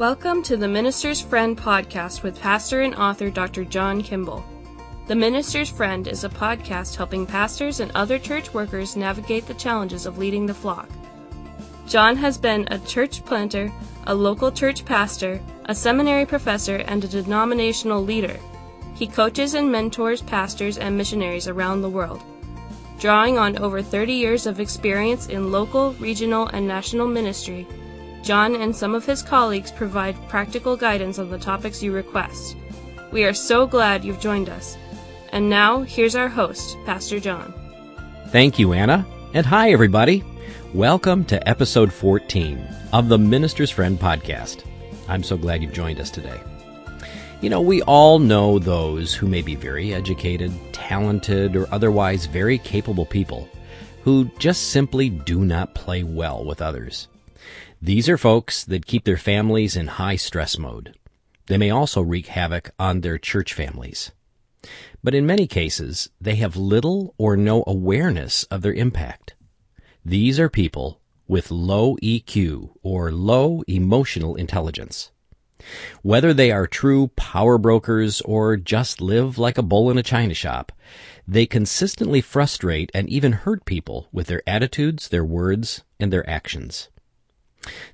Welcome to the Minister's Friend podcast with pastor and author Dr. John Kimball. The Minister's Friend is a podcast helping pastors and other church workers navigate the challenges of leading the flock. John has been a church planter, a local church pastor, a seminary professor, and a denominational leader. He coaches and mentors pastors and missionaries around the world. Drawing on over 30 years of experience in local, regional, and national ministry, John and some of his colleagues provide practical guidance on the topics you request. We are so glad you've joined us. And now, here's our host, Pastor John. Thank you, Anna. And hi, everybody. Welcome to episode 14 of the Minister's Friend podcast. I'm so glad you've joined us today. You know, we all know those who may be very educated, talented, or otherwise very capable people who just simply do not play well with others. These are folks that keep their families in high stress mode. They may also wreak havoc on their church families. But in many cases, they have little or no awareness of their impact. These are people with low EQ or low emotional intelligence. Whether they are true power brokers or just live like a bull in a china shop, they consistently frustrate and even hurt people with their attitudes, their words, and their actions.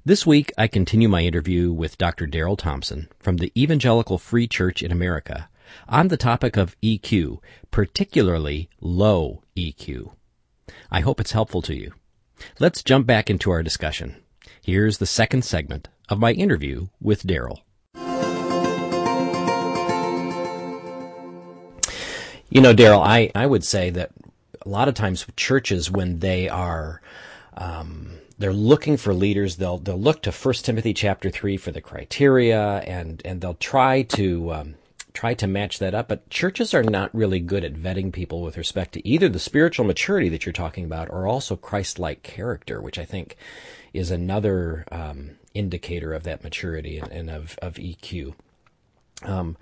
This week, I continue my interview with Dr. Daryl Thompson from the Evangelical Free Church in America on the topic of EQ, particularly low EQ. I hope it's helpful to you. Let's jump back into our discussion. Here's the second segment of my interview with Daryl. You know, Daryl, I, I would say that a lot of times churches, when they are um, they're looking for leaders. They'll they'll look to First Timothy chapter three for the criteria, and and they'll try to um, try to match that up. But churches are not really good at vetting people with respect to either the spiritual maturity that you're talking about, or also Christ-like character, which I think is another um, indicator of that maturity and, and of of EQ. Um,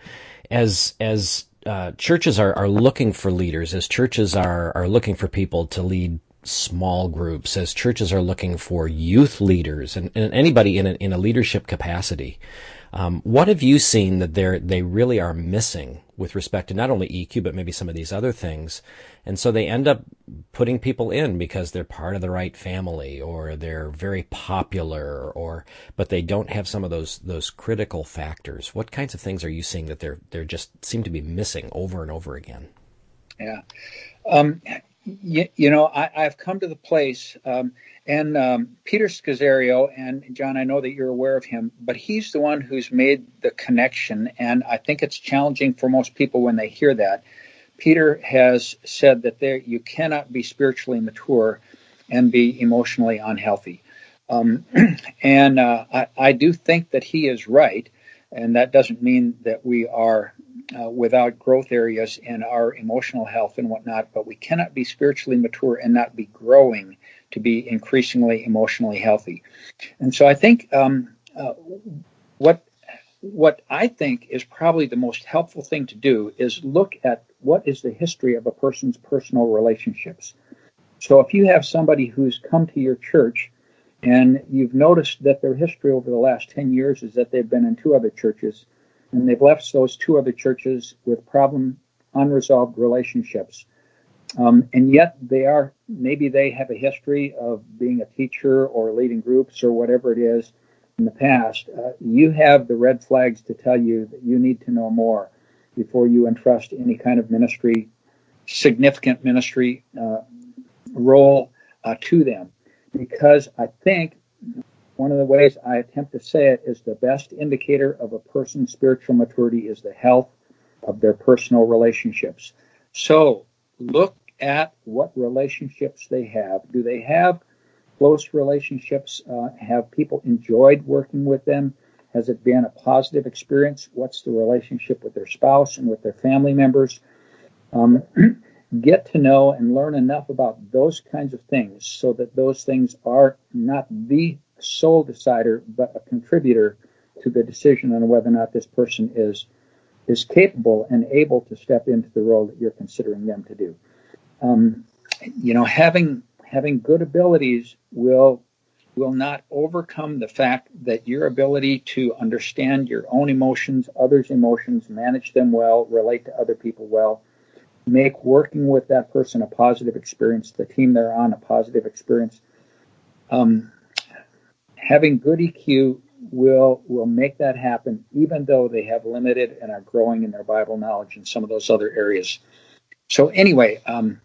as as uh, churches are, are looking for leaders, as churches are are looking for people to lead small groups, as churches are looking for youth leaders and, and anybody in a, in a leadership capacity. Um, what have you seen that they they really are missing with respect to not only EQ but maybe some of these other things, and so they end up putting people in because they're part of the right family or they're very popular or but they don't have some of those those critical factors. What kinds of things are you seeing that they're they're just seem to be missing over and over again? Yeah. Um, you, you know, I, have come to the place, um, and um, Peter Scazzero, and John, I know that you're aware of him, but he's the one who's made the connection, and I think it's challenging for most people when they hear that. Peter has said that there you cannot be spiritually mature and be emotionally unhealthy, um, and uh, I, I do think that he is right, and that doesn't mean that we are uh, without growth areas in our emotional health and whatnot, but we cannot be spiritually mature and not be growing to be increasingly emotionally healthy. And so I think um, uh, what what I think is probably the most helpful thing to do is look at what is the history of a person's personal relationships. So if you have somebody who's come to your church and you've noticed that their history over the last 10 years is that they've been in two other churches and they've left those two other churches with problem unresolved relationships. Um, and yet they are maybe they have a history of being a teacher or leading groups or whatever it is in the past. Uh, you have the red flags to tell you that you need to know more before you entrust any kind of ministry, significant ministry uh, role uh, to them. Because I think one of the ways I attempt to say it is the best indicator of a person's spiritual maturity is the health of their personal relationships. So look at what relationships they have. Do they have close relationships? Uh, have people enjoyed working with them? Has it been a positive experience? What's the relationship with their spouse and with their family members? Um, get to know and learn enough about those kinds of things so that those things are not the sole decider, but a contributor to the decision on whether or not this person is is capable and able to step into the role that you're considering them to do. Um, you know, having having good abilities will will not overcome the fact that your ability to understand your own emotions, others' emotions, manage them well, relate to other people well, make working with that person a positive experience, the team they're on a positive experience. Um, having good EQ will will make that happen, even though they have limited and are growing in their Bible knowledge in some of those other areas. So anyway, um,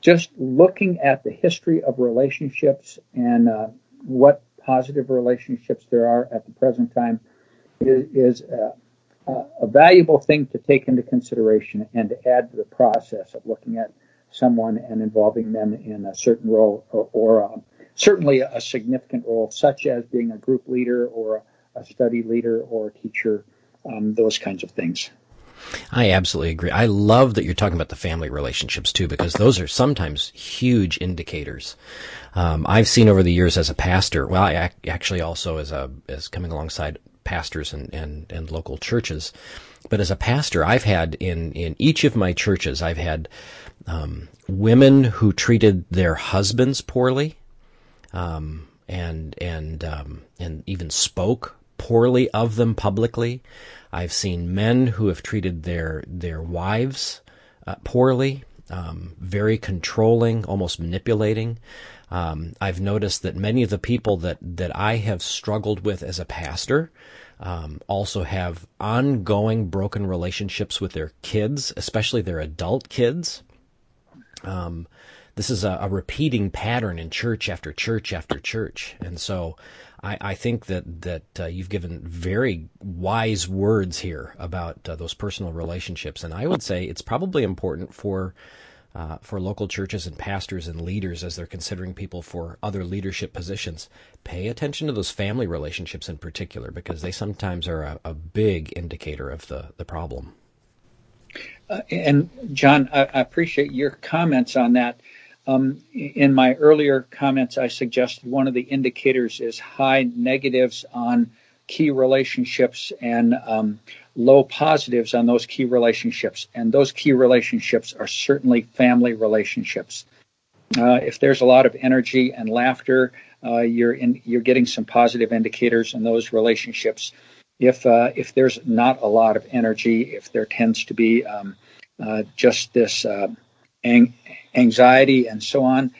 just looking at the history of relationships and uh, what positive relationships there are at the present time is, is a, a, valuable thing to take into consideration and to add to the process of looking at someone and involving them in a certain role or, or uh, certainly a significant role, such as being a group leader or a study leader or a teacher, um, those kinds of things. I absolutely agree. I love that you're talking about the family relationships too, because those are sometimes huge indicators. Um, I've seen over the years as a pastor, well, I actually also as a, as coming alongside pastors and, and, and local churches, but as a pastor, I've had in, in each of my churches, I've had, um, women who treated their husbands poorly, um, and, and, um, and even spoke poorly of them publicly. I've seen men who have treated their their wives uh, poorly, um, very controlling, almost manipulating. Um, I've noticed that many of the people that that I have struggled with as a pastor um, also have ongoing broken relationships with their kids, especially their adult kids. Um, this is a, a, repeating pattern in church after church after church, and so I, I think that that uh, you've given very wise words here about uh, those personal relationships, and I would say it's probably important for uh, for local churches and pastors and leaders as they're considering people for other leadership positions. Pay attention to those family relationships in particular because they sometimes are a, a big indicator of the the problem. Uh, and John, I, I appreciate your comments on that. Um, in my earlier comments, I suggested one of the indicators is high negatives on key relationships and um, low positives on those key relationships. And those key relationships are certainly family relationships. Uh, if there's a lot of energy and laughter, uh, you're in, you're getting some positive indicators in those relationships. If uh, if there's not a lot of energy, if there tends to be um, uh, just this uh, anxiety, and so on.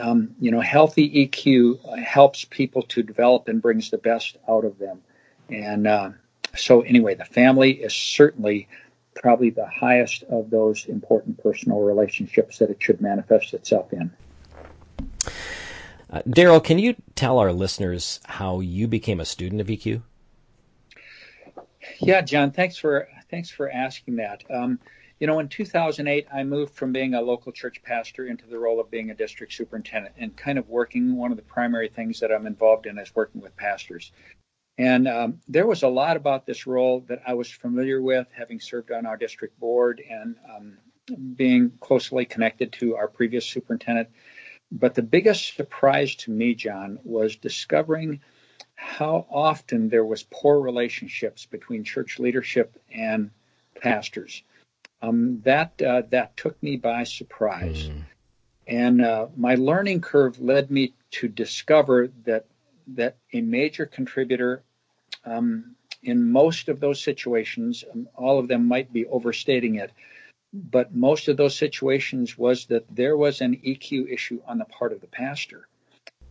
Um, you know, healthy EQ helps people to develop and brings the best out of them. And uh, so, anyway, the family is certainly probably the highest of those important personal relationships that it should manifest itself in. Uh, Daryl, can you tell our listeners how you became a student of EQ? Yeah, John, thanks for thanks for asking that. Um, you know, in 2008, I moved from being a local church pastor into the role of being a district superintendent and kind of working. One of the primary things that I'm involved in is working with pastors. And um, there was a lot about this role that I was familiar with, having served on our district board and um, being closely connected to our previous superintendent. But the biggest surprise to me, John, was discovering how often there was poor relationships between church leadership and pastors um, that uh, that took me by surprise. Mm. And uh, my learning curve led me to discover that that a major contributor um, in most of those situations, um, all of them might be overstating it, but most of those situations was that there was an EQ issue on the part of the pastor.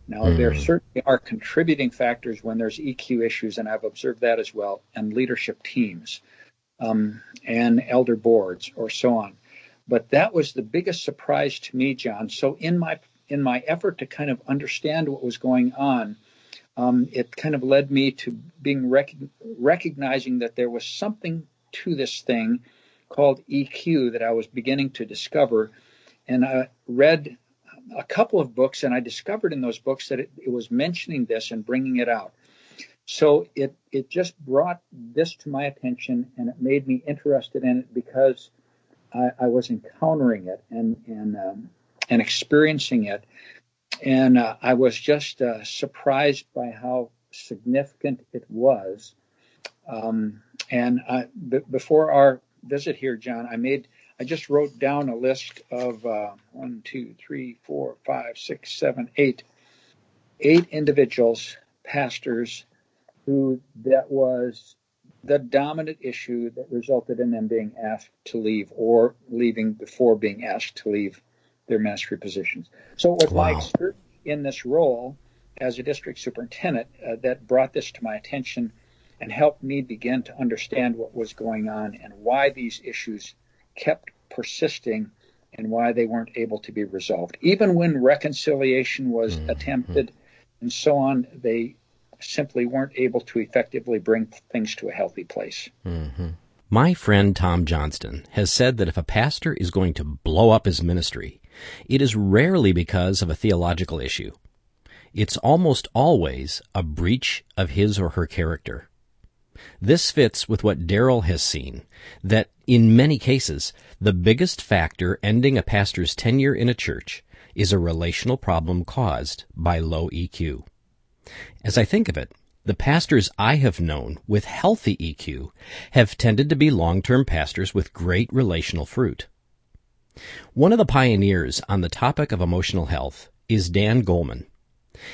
Now, mm. there certainly are contributing factors when there's EQ issues, and I've observed that as well, and leadership teams um, and elder boards or so on. But that was the biggest surprise to me, John. So in my in my effort to kind of understand what was going on, um, it kind of led me to being rec- recognizing that there was something to this thing called EQ that I was beginning to discover. And I read a couple of books, and I discovered in those books that it, it was mentioning this and bringing it out. So it it just brought this to my attention, and it made me interested in it because I, I was encountering it and and um, and experiencing it, and uh, I was just uh, surprised by how significant it was. Um, and I, b- before our visit here, John, I made I just wrote down a list of uh, one, two, three, four, five, six, seven, eight eight individuals, pastors, who that was the dominant issue that resulted in them being asked to leave or leaving before being asked to leave their ministry positions. So it was wow. my experience in this role as a district superintendent uh, that brought this to my attention and helped me begin to understand what was going on and why these issues kept persisting and why they weren't able to be resolved. Even when reconciliation was mm-hmm. attempted and so on, they simply weren't able to effectively bring things to a healthy place. Mm-hmm. My friend Tom Johnston has said that if a pastor is going to blow up his ministry, it is rarely because of a theological issue. It's almost always a breach of his or her character. This fits with what Daryl has seen, that in many cases, the biggest factor ending a pastor's tenure in a church is a relational problem caused by low EQ. As I think of it, the pastors I have known with healthy EQ have tended to be long-term pastors with great relational fruit. One of the pioneers on the topic of emotional health is Dan Goleman.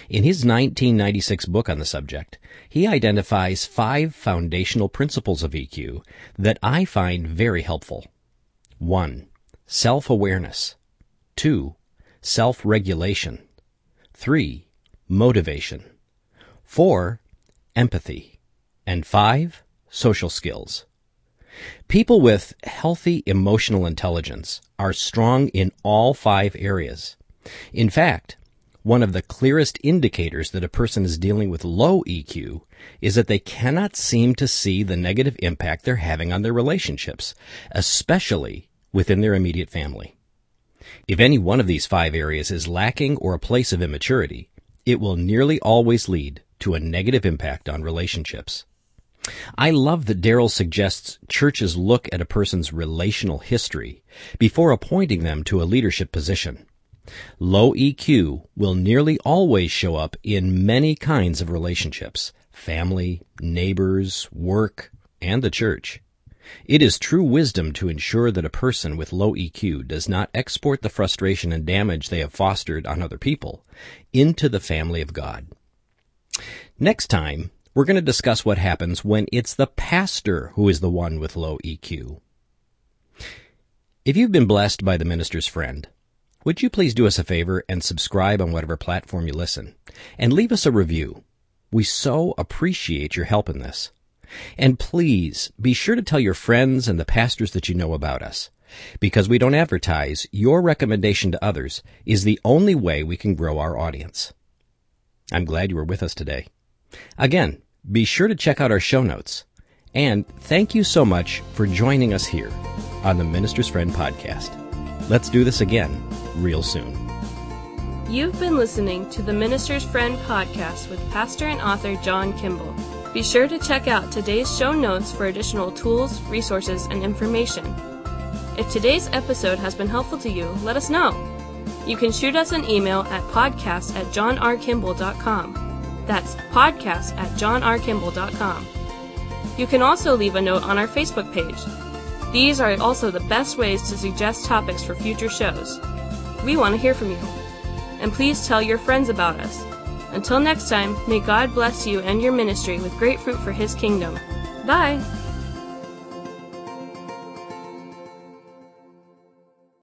In his 1996 book on the subject, he identifies five foundational principles of EQ that I find very helpful. 1. Self-awareness. 2. Self-regulation. 3. Motivation. 4. Empathy. And 5. Social skills. People with healthy emotional intelligence are strong in all five areas. In fact, one of the clearest indicators that a person is dealing with low EQ is that they cannot seem to see the negative impact they're having on their relationships, especially within their immediate family. If any one of these five areas is lacking or a place of immaturity, it will nearly always lead to a negative impact on relationships. I love that Daryl suggests churches look at a person's relational history before appointing them to a leadership position. Low EQ will nearly always show up in many kinds of relationships family, neighbors, work, and the church. It is true wisdom to ensure that a person with low EQ does not export the frustration and damage they have fostered on other people into the family of God. Next time, we're going to discuss what happens when it's the pastor who is the one with low EQ. If you've been blessed by the minister's friend, would you please do us a favor and subscribe on whatever platform you listen? And leave us a review. We so appreciate your help in this. And please be sure to tell your friends and the pastors that you know about us. Because we don't advertise, your recommendation to others is the only way we can grow our audience. I'm glad you were with us today. Again, be sure to check out our show notes. And thank you so much for joining us here on the Minister's Friend podcast. Let's do this again real soon. You've been listening to the Minister's Friend podcast with pastor and author John Kimball. Be sure to check out today's show notes for additional tools, resources, and information. If today's episode has been helpful to you, let us know. You can shoot us an email at podcast at johnrkimball.com. That's podcast at johnrkimball.com. You can also leave a note on our Facebook page. These are also the best ways to suggest topics for future shows. We want to hear from you. And please tell your friends about us. Until next time, may God bless you and your ministry with great fruit for His kingdom. Bye!